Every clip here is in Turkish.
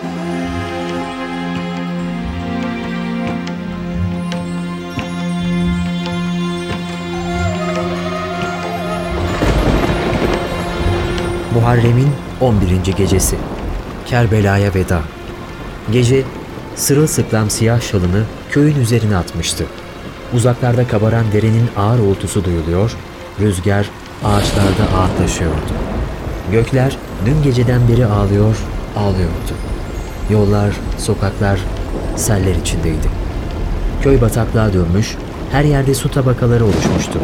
Muharrem'in 11. gecesi. Kerbela'ya veda. Gece sırılsıklam siyah şalını köyün üzerine atmıştı. Uzaklarda kabaran derenin ağır uğultusu duyuluyor, rüzgar ağaçlarda ağıtlaşıyordu. Gökler dün geceden beri ağlıyor, ağlıyordu. Yollar, sokaklar seller içindeydi. Köy bataklığa dönmüş, her yerde su tabakaları oluşmuştu.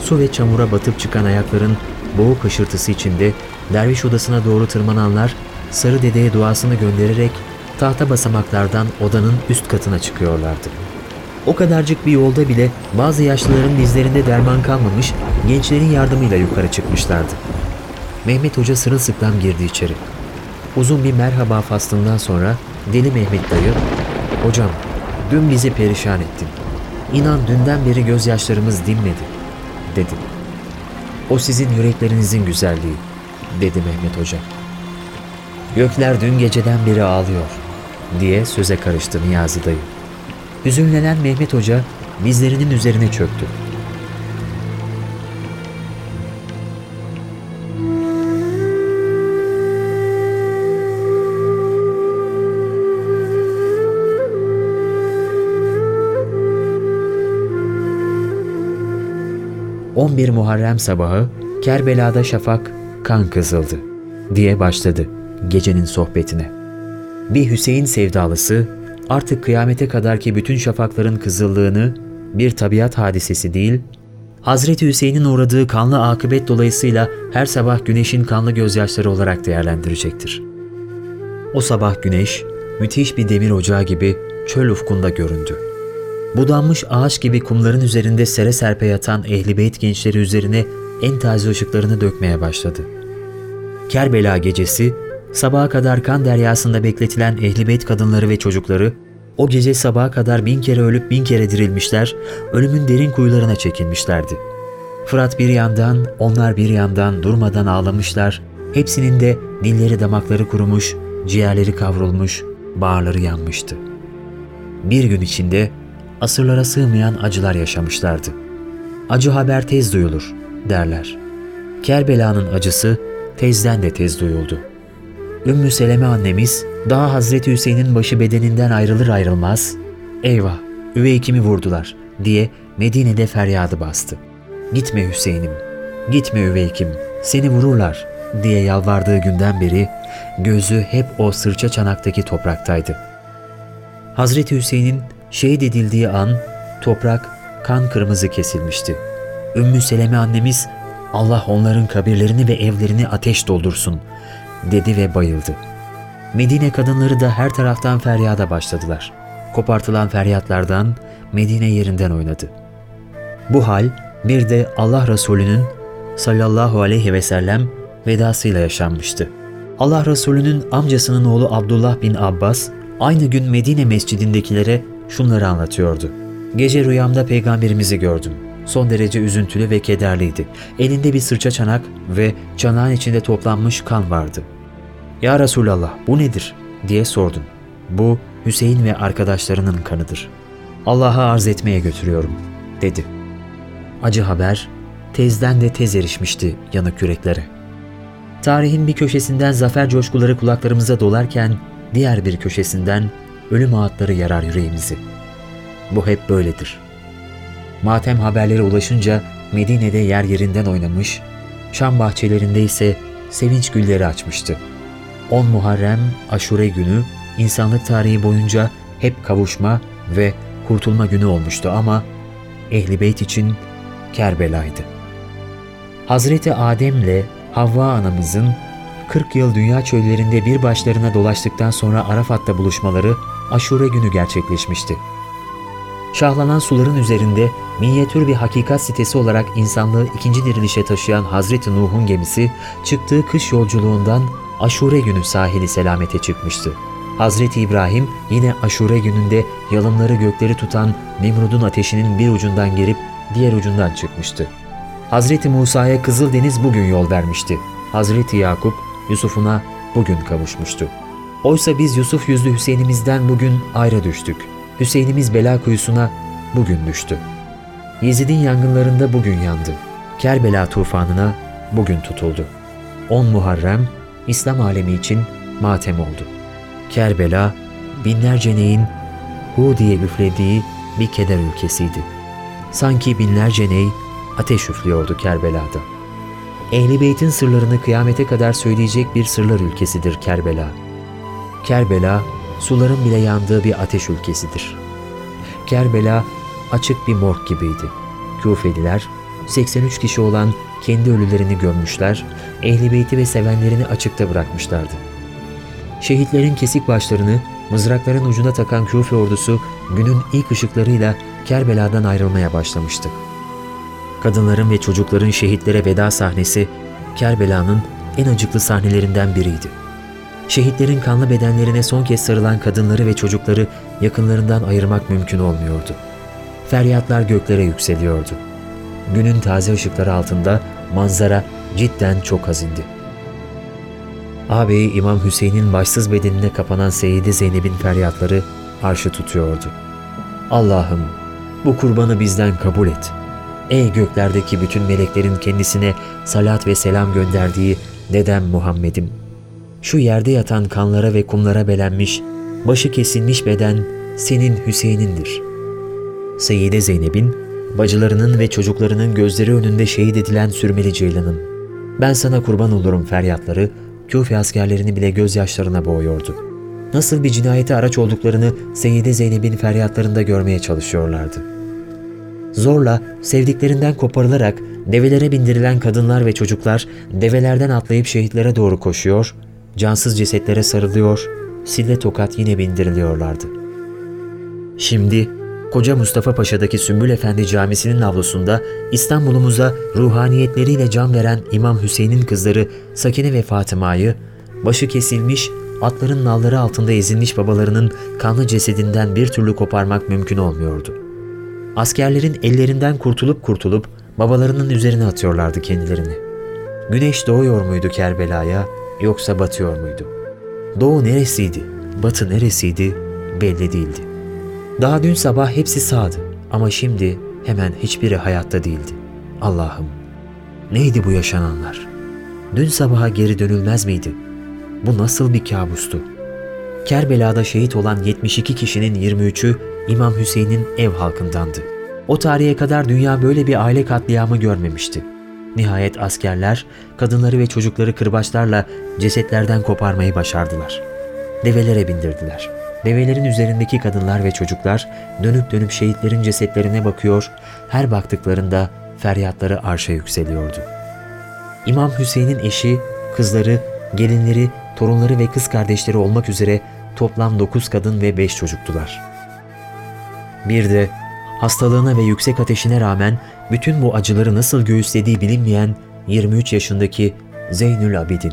Su ve çamura batıp çıkan ayakların boğuk hışırtısı içinde derviş odasına doğru tırmananlar Sarı Dede'ye duasını göndererek tahta basamaklardan odanın üst katına çıkıyorlardı. O kadarcık bir yolda bile bazı yaşlıların dizlerinde derman kalmamış, gençlerin yardımıyla yukarı çıkmışlardı. Mehmet Hoca sırılsıklam girdi içeri. Uzun bir merhaba faslından sonra Deli Mehmet dayı, ''Hocam, dün bizi perişan ettin. İnan dünden beri gözyaşlarımız dinmedi.'' dedi. ''O sizin yüreklerinizin güzelliği.'' dedi Mehmet Hoca. ''Gökler dün geceden beri ağlıyor.'' diye söze karıştı Niyazi dayı. Hüzünlenen Mehmet Hoca dizlerinin üzerine çöktü. ...11 Muharrem sabahı Kerbela'da şafak kan kızıldı diye başladı gecenin sohbetine. Bir Hüseyin sevdalısı artık kıyamete kadarki bütün şafakların kızıllığını bir tabiat hadisesi değil, Hazreti Hüseyin'in uğradığı kanlı akıbet dolayısıyla her sabah güneşin kanlı gözyaşları olarak değerlendirecektir. O sabah güneş, müthiş bir demir ocağı gibi çöl ufkunda göründü. Budanmış ağaç gibi kumların üzerinde sere serpe yatan ehli beyt gençleri üzerine en taze ışıklarını dökmeye başladı. Kerbela gecesi Sabaha kadar kan deryasında bekletilen ehlibeyt kadınları ve çocukları, o gece sabaha kadar bin kere ölüp bin kere dirilmişler, ölümün derin kuyularına çekilmişlerdi. Fırat bir yandan, onlar bir yandan durmadan ağlamışlar, hepsinin de dilleri damakları kurumuş, ciğerleri kavrulmuş, bağırları yanmıştı. Bir gün içinde asırlara sığmayan acılar yaşamışlardı. Acı haber tez duyulur, derler. Kerbela'nın acısı tezden de tez duyuldu.'' Ümmü Seleme annemiz daha Hazreti Hüseyin'in başı bedeninden ayrılır ayrılmaz eyvah üveykimi vurdular diye Medine'de feryadı bastı. Gitme Hüseyin'im, gitme üveykim, seni vururlar diye yalvardığı günden beri gözü hep o sırça çanaktaki topraktaydı. Hazreti Hüseyin'in şehit edildiği an toprak kan kırmızı kesilmişti. Ümmü Seleme annemiz Allah onların kabirlerini ve evlerini ateş doldursun dedi ve bayıldı. Medine kadınları da her taraftan feryada başladılar. Kopartılan feryatlardan Medine yerinden oynadı. Bu hal bir de Allah Resulü'nün sallallahu aleyhi ve sellem vedasıyla yaşanmıştı. Allah Resulü'nün amcasının oğlu Abdullah bin Abbas aynı gün Medine mescidindekilere şunları anlatıyordu. Gece rüyamda peygamberimizi gördüm. Son derece üzüntülü ve kederliydi. Elinde bir sırça çanak ve çanağın içinde toplanmış kan vardı. ''Ya Resulallah bu nedir?'' diye sordum. ''Bu Hüseyin ve arkadaşlarının kanıdır. Allah'a arz etmeye götürüyorum.'' dedi. Acı haber tezden de tez erişmişti yanık yüreklere. Tarihin bir köşesinden zafer coşkuları kulaklarımıza dolarken diğer bir köşesinden ölüm ağıtları yarar yüreğimizi. Bu hep böyledir. Matem haberleri ulaşınca Medine'de yer yerinden oynamış, Şam bahçelerinde ise sevinç gülleri açmıştı.'' 10 Muharrem Aşure günü insanlık tarihi boyunca hep kavuşma ve kurtulma günü olmuştu ama Ehli Beyt için Kerbela'ydı. Hazreti Adem'le Havva anamızın 40 yıl dünya çöllerinde bir başlarına dolaştıktan sonra Arafat'ta buluşmaları Aşure günü gerçekleşmişti. Şahlanan suların üzerinde minyatür bir hakikat sitesi olarak insanlığı ikinci dirilişe taşıyan Hazreti Nuh'un gemisi çıktığı kış yolculuğundan Aşure günü sahili selamete çıkmıştı. Hazreti İbrahim yine Aşure gününde yalımları gökleri tutan Nemrud'un ateşinin bir ucundan girip diğer ucundan çıkmıştı. Hazreti Musa'ya Kızıldeniz bugün yol vermişti. Hazreti Yakup Yusuf'una bugün kavuşmuştu. Oysa biz Yusuf yüzlü Hüseyin'imizden bugün ayrı düştük. Hüseyin'imiz bela kuyusuna bugün düştü. Yezid'in yangınlarında bugün yandı. Kerbela tufanına bugün tutuldu. 10 Muharrem İslam alemi için matem oldu. Kerbela binlerce neyin hu diye üflediği bir keder ülkesiydi. Sanki binlerce ney ateş üflüyordu Kerbela'da. Ehli Beyt'in sırlarını kıyamete kadar söyleyecek bir sırlar ülkesidir Kerbela. Kerbela, suların bile yandığı bir ateş ülkesidir. Kerbela, açık bir morg gibiydi. Küfeliler, 83 kişi olan kendi ölülerini gömmüşler, Ehli Beyt'i ve sevenlerini açıkta bırakmışlardı. Şehitlerin kesik başlarını mızrakların ucuna takan Küfe ordusu günün ilk ışıklarıyla Kerbela'dan ayrılmaya başlamıştı. Kadınların ve çocukların şehitlere veda sahnesi Kerbela'nın en acıklı sahnelerinden biriydi. Şehitlerin kanlı bedenlerine son kez sarılan kadınları ve çocukları yakınlarından ayırmak mümkün olmuyordu. Feryatlar göklere yükseliyordu. Günün taze ışıkları altında manzara cidden çok hazindi. Ağabeyi İmam Hüseyin'in başsız bedenine kapanan Seyyide Zeynep'in feryatları arşı tutuyordu. Allah'ım bu kurbanı bizden kabul et. Ey göklerdeki bütün meleklerin kendisine salat ve selam gönderdiği dedem Muhammed'im. Şu yerde yatan kanlara ve kumlara belenmiş, başı kesilmiş beden senin Hüseyin'indir. Seyyide Zeynep'in, bacılarının ve çocuklarının gözleri önünde şehit edilen sürmeli ceylanım. Ben sana kurban olurum feryatları, Küfe askerlerini bile gözyaşlarına boğuyordu. Nasıl bir cinayete araç olduklarını Seyyide Zeynep'in feryatlarında görmeye çalışıyorlardı. Zorla sevdiklerinden koparılarak develere bindirilen kadınlar ve çocuklar develerden atlayıp şehitlere doğru koşuyor, cansız cesetlere sarılıyor, sille tokat yine bindiriliyorlardı. Şimdi Koca Mustafa Paşa'daki Sümbül Efendi Camisi'nin avlusunda İstanbul'umuza ruhaniyetleriyle can veren İmam Hüseyin'in kızları Sakine ve Fatıma'yı, başı kesilmiş, atların nalları altında ezilmiş babalarının kanlı cesedinden bir türlü koparmak mümkün olmuyordu. Askerlerin ellerinden kurtulup kurtulup babalarının üzerine atıyorlardı kendilerini. Güneş doğuyor muydu Kerbela'ya yoksa batıyor muydu? Doğu neresiydi, batı neresiydi belli değildi. Daha dün sabah hepsi sağdı ama şimdi hemen hiçbiri hayatta değildi. Allah'ım neydi bu yaşananlar? Dün sabaha geri dönülmez miydi? Bu nasıl bir kabustu? Kerbela'da şehit olan 72 kişinin 23'ü İmam Hüseyin'in ev halkındandı. O tarihe kadar dünya böyle bir aile katliamı görmemişti. Nihayet askerler kadınları ve çocukları kırbaçlarla cesetlerden koparmayı başardılar. Develere bindirdiler. Develerin üzerindeki kadınlar ve çocuklar dönüp dönüp şehitlerin cesetlerine bakıyor, her baktıklarında feryatları arşa yükseliyordu. İmam Hüseyin'in eşi, kızları, gelinleri, torunları ve kız kardeşleri olmak üzere toplam 9 kadın ve 5 çocuktular. Bir de hastalığına ve yüksek ateşine rağmen bütün bu acıları nasıl göğüslediği bilinmeyen 23 yaşındaki Zeynül Abidin.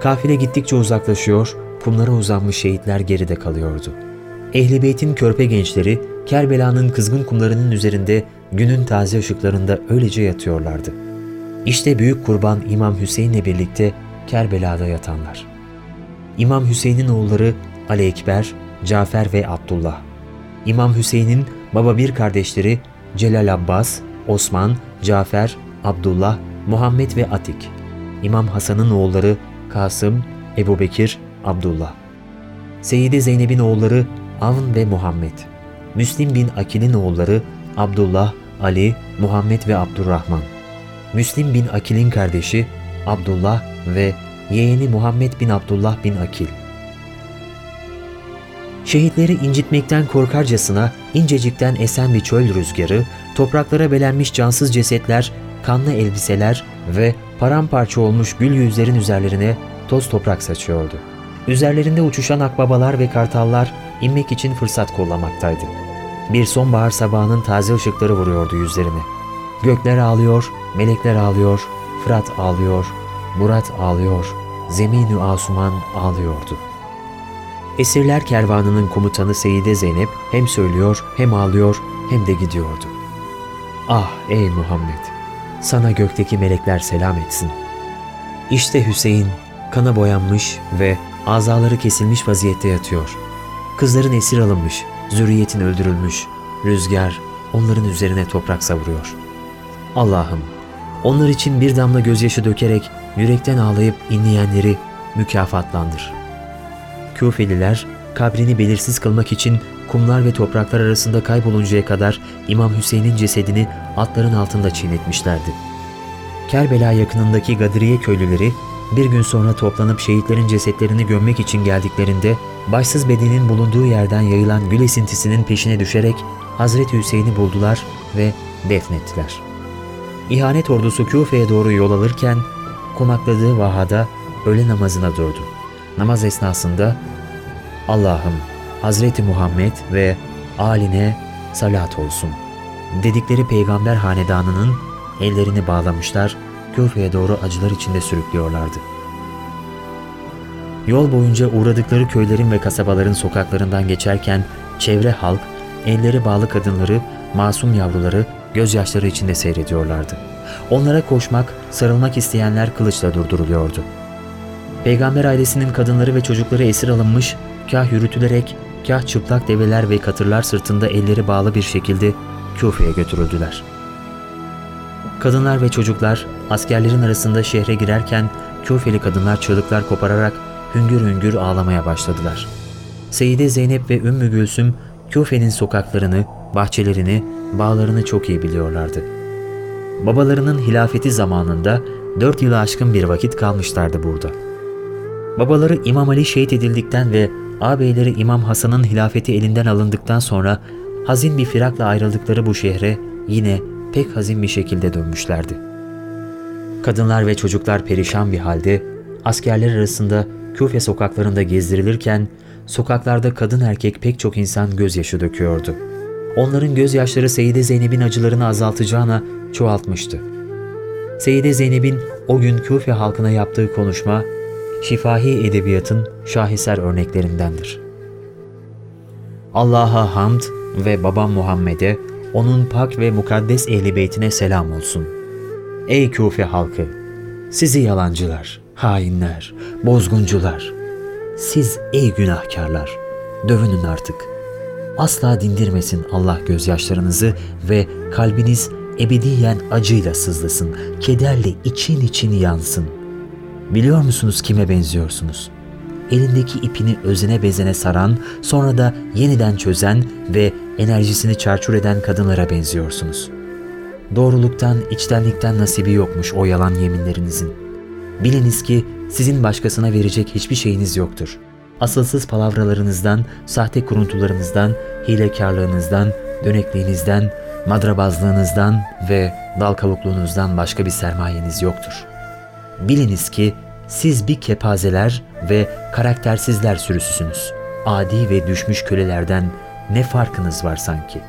Kafile gittikçe uzaklaşıyor, kumlara uzanmış şehitler geride kalıyordu. Ehli Beyt'in körpe gençleri Kerbela'nın kızgın kumlarının üzerinde günün taze ışıklarında öylece yatıyorlardı. İşte büyük kurban İmam Hüseyin'le birlikte Kerbela'da yatanlar. İmam Hüseyin'in oğulları Ali Ekber, Cafer ve Abdullah. İmam Hüseyin'in baba bir kardeşleri Celal Abbas, Osman, Cafer, Abdullah, Muhammed ve Atik. İmam Hasan'ın oğulları Kasım, Ebu Bekir, Abdullah. Seyyide Zeynep'in oğulları Avn ve Muhammed. Müslim bin Akil'in oğulları Abdullah, Ali, Muhammed ve Abdurrahman. Müslim bin Akil'in kardeşi Abdullah ve yeğeni Muhammed bin Abdullah bin Akil. Şehitleri incitmekten korkarcasına incecikten esen bir çöl rüzgarı, topraklara belenmiş cansız cesetler, kanlı elbiseler ve paramparça olmuş gül yüzlerin üzerlerine toz toprak saçıyordu. Üzerlerinde uçuşan akbabalar ve kartallar inmek için fırsat kollamaktaydı. Bir sonbahar sabahının taze ışıkları vuruyordu yüzlerine. Gökler ağlıyor, melekler ağlıyor, Fırat ağlıyor, Murat ağlıyor, Zeminü Asuman ağlıyordu. Esirler kervanının komutanı Seyide Zeynep hem söylüyor hem ağlıyor hem de gidiyordu. Ah ey Muhammed! Sana gökteki melekler selam etsin. İşte Hüseyin kana boyanmış ve azaları kesilmiş vaziyette yatıyor. Kızların esir alınmış, zürriyetin öldürülmüş, rüzgar onların üzerine toprak savuruyor. Allah'ım, onlar için bir damla gözyaşı dökerek yürekten ağlayıp inleyenleri mükafatlandır. Küfeliler kabrini belirsiz kılmak için kumlar ve topraklar arasında kayboluncaya kadar İmam Hüseyin'in cesedini atların altında çiğnetmişlerdi. Kerbela yakınındaki Gadiriye köylüleri bir gün sonra toplanıp şehitlerin cesetlerini gömmek için geldiklerinde başsız bedenin bulunduğu yerden yayılan gül esintisinin peşine düşerek Hazreti Hüseyin'i buldular ve defnettiler. İhanet ordusu Küfe'ye doğru yol alırken konakladığı vahada öğle namazına durdu. Namaz esnasında Allah'ım Hazreti Muhammed ve aline salat olsun dedikleri peygamber hanedanının ellerini bağlamışlar, Küfe'ye doğru acılar içinde sürüklüyorlardı. Yol boyunca uğradıkları köylerin ve kasabaların sokaklarından geçerken çevre halk, elleri bağlı kadınları, masum yavruları gözyaşları içinde seyrediyorlardı. Onlara koşmak, sarılmak isteyenler kılıçla durduruluyordu. Peygamber ailesinin kadınları ve çocukları esir alınmış, kah yürütülerek, kah çıplak develer ve katırlar sırtında elleri bağlı bir şekilde Küfe'ye götürüldüler. Kadınlar ve çocuklar askerlerin arasında şehre girerken Küfeli kadınlar çığlıklar kopararak hüngür hüngür ağlamaya başladılar. Seyide Zeynep ve Ümmü Gülsüm Küfe'nin sokaklarını, bahçelerini, bağlarını çok iyi biliyorlardı. Babalarının hilafeti zamanında dört yılı aşkın bir vakit kalmışlardı burada. Babaları İmam Ali şehit edildikten ve ağabeyleri İmam Hasan'ın hilafeti elinden alındıktan sonra hazin bir firakla ayrıldıkları bu şehre yine pek hazin bir şekilde dönmüşlerdi. Kadınlar ve çocuklar perişan bir halde askerler arasında Küfe sokaklarında gezdirilirken sokaklarda kadın erkek pek çok insan gözyaşı döküyordu. Onların gözyaşları Seyide Zeynep'in acılarını azaltacağına çoğaltmıştı. Seyide Zeynep'in o gün Küfe halkına yaptığı konuşma, şifahi edebiyatın şaheser örneklerindendir. Allah'a hamd ve babam Muhammed'e, onun pak ve mukaddes ehli beytine selam olsun. Ey Küfe halkı! Sizi yalancılar, hainler, bozguncular! Siz ey günahkarlar! Dövünün artık. Asla dindirmesin Allah gözyaşlarınızı ve kalbiniz ebediyen acıyla sızlasın, kederle için için yansın. Biliyor musunuz kime benziyorsunuz? Elindeki ipini özene bezene saran, sonra da yeniden çözen ve enerjisini çarçur eden kadınlara benziyorsunuz. Doğruluktan, içtenlikten nasibi yokmuş o yalan yeminlerinizin. Biliniz ki sizin başkasına verecek hiçbir şeyiniz yoktur. Asılsız palavralarınızdan, sahte kuruntularınızdan, hilekarlığınızdan, dönekliğinizden, madrabazlığınızdan ve dal kavukluğunuzdan başka bir sermayeniz yoktur. Biliniz ki siz bir kepazeler ve karaktersizler sürüsüsünüz. Adi ve düşmüş kölelerden ne farkınız var sanki?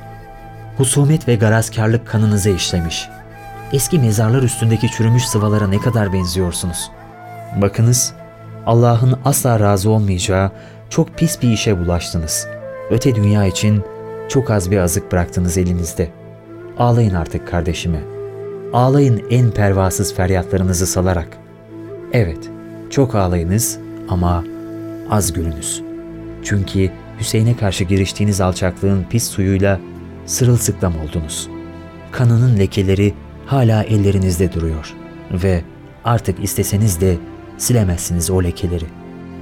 Husumet ve garazkarlık kanınıza işlemiş. Eski mezarlar üstündeki çürümüş sıvalara ne kadar benziyorsunuz. Bakınız, Allah'ın asla razı olmayacağı çok pis bir işe bulaştınız. Öte dünya için çok az bir azık bıraktınız elinizde. Ağlayın artık kardeşime. Ağlayın en pervasız feryatlarınızı salarak. Evet, çok ağlayınız ama az gülünüz. Çünkü Hüseyin'e karşı giriştiğiniz alçaklığın pis suyuyla sırılsıklam oldunuz. Kanının lekeleri hala ellerinizde duruyor ve artık isteseniz de silemezsiniz o lekeleri.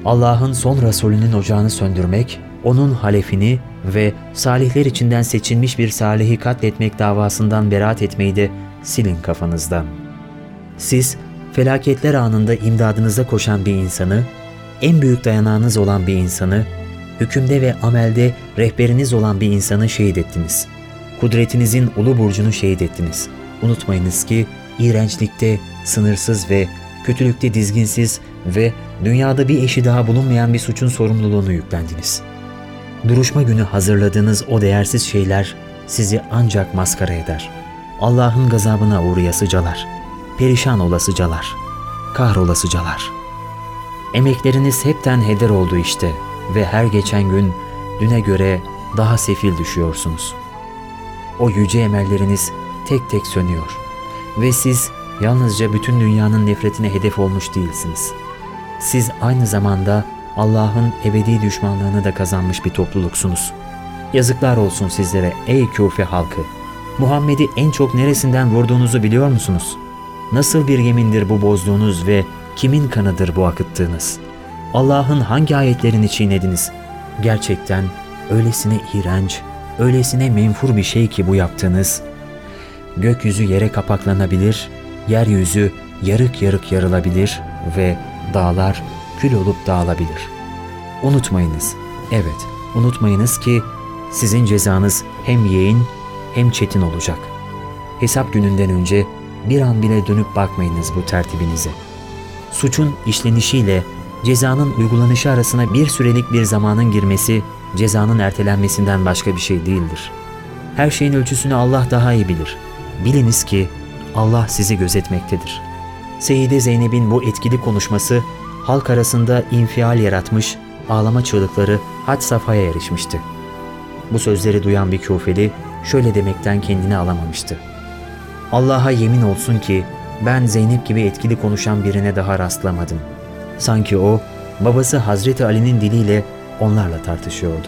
Allah'ın son Resulünün ocağını söndürmek, onun halefini ve salihler içinden seçilmiş bir salihi katletmek davasından beraat etmeyi de silin kafanızdan. Siz felaketler anında imdadınıza koşan bir insanı, en büyük dayanağınız olan bir insanı, hükümde ve amelde rehberiniz olan bir insanı şehit ettiniz. Kudretinizin ulu burcunu şehit ettiniz. Unutmayınız ki iğrençlikte sınırsız ve kötülükte dizginsiz ve dünyada bir eşi daha bulunmayan bir suçun sorumluluğunu yüklendiniz. Duruşma günü hazırladığınız o değersiz şeyler sizi ancak maskara eder. Allah'ın gazabına uğrayasıcalar, perişan olasıcalar, kahrolasıcalar. Emekleriniz hepten heder oldu işte ve her geçen gün düne göre daha sefil düşüyorsunuz. O yüce emelleriniz tek tek sönüyor ve siz yalnızca bütün dünyanın nefretine hedef olmuş değilsiniz. Siz aynı zamanda Allah'ın ebedi düşmanlığını da kazanmış bir topluluksunuz. Yazıklar olsun sizlere ey Küfe halkı. Muhammed'i en çok neresinden vurduğunuzu biliyor musunuz? Nasıl bir yemindir bu bozduğunuz ve kimin kanıdır bu akıttığınız? Allah'ın hangi ayetlerini çiğnediniz? Gerçekten öylesine iğrenç, öylesine menfur bir şey ki bu yaptığınız. Gökyüzü yere kapaklanabilir, yeryüzü yarık yarık yarılabilir ve dağlar kül olup dağılabilir. Unutmayınız, evet unutmayınız ki sizin cezanız hem yeğin hem çetin olacak. Hesap gününden önce bir an bile dönüp bakmayınız bu tertibinize. Suçun işlenişiyle cezanın uygulanışı arasına bir sürelik bir zamanın girmesi cezanın ertelenmesinden başka bir şey değildir. Her şeyin ölçüsünü Allah daha iyi bilir. Biliniz ki Allah sizi gözetmektedir. Seyyide Zeynep'in bu etkili konuşması halk arasında infial yaratmış, ağlama çığlıkları had safhaya erişmişti. Bu sözleri duyan bir küfeli şöyle demekten kendini alamamıştı. Allah'a yemin olsun ki ben Zeynep gibi etkili konuşan birine daha rastlamadım. Sanki o babası Hazreti Ali'nin diliyle onlarla tartışıyordu.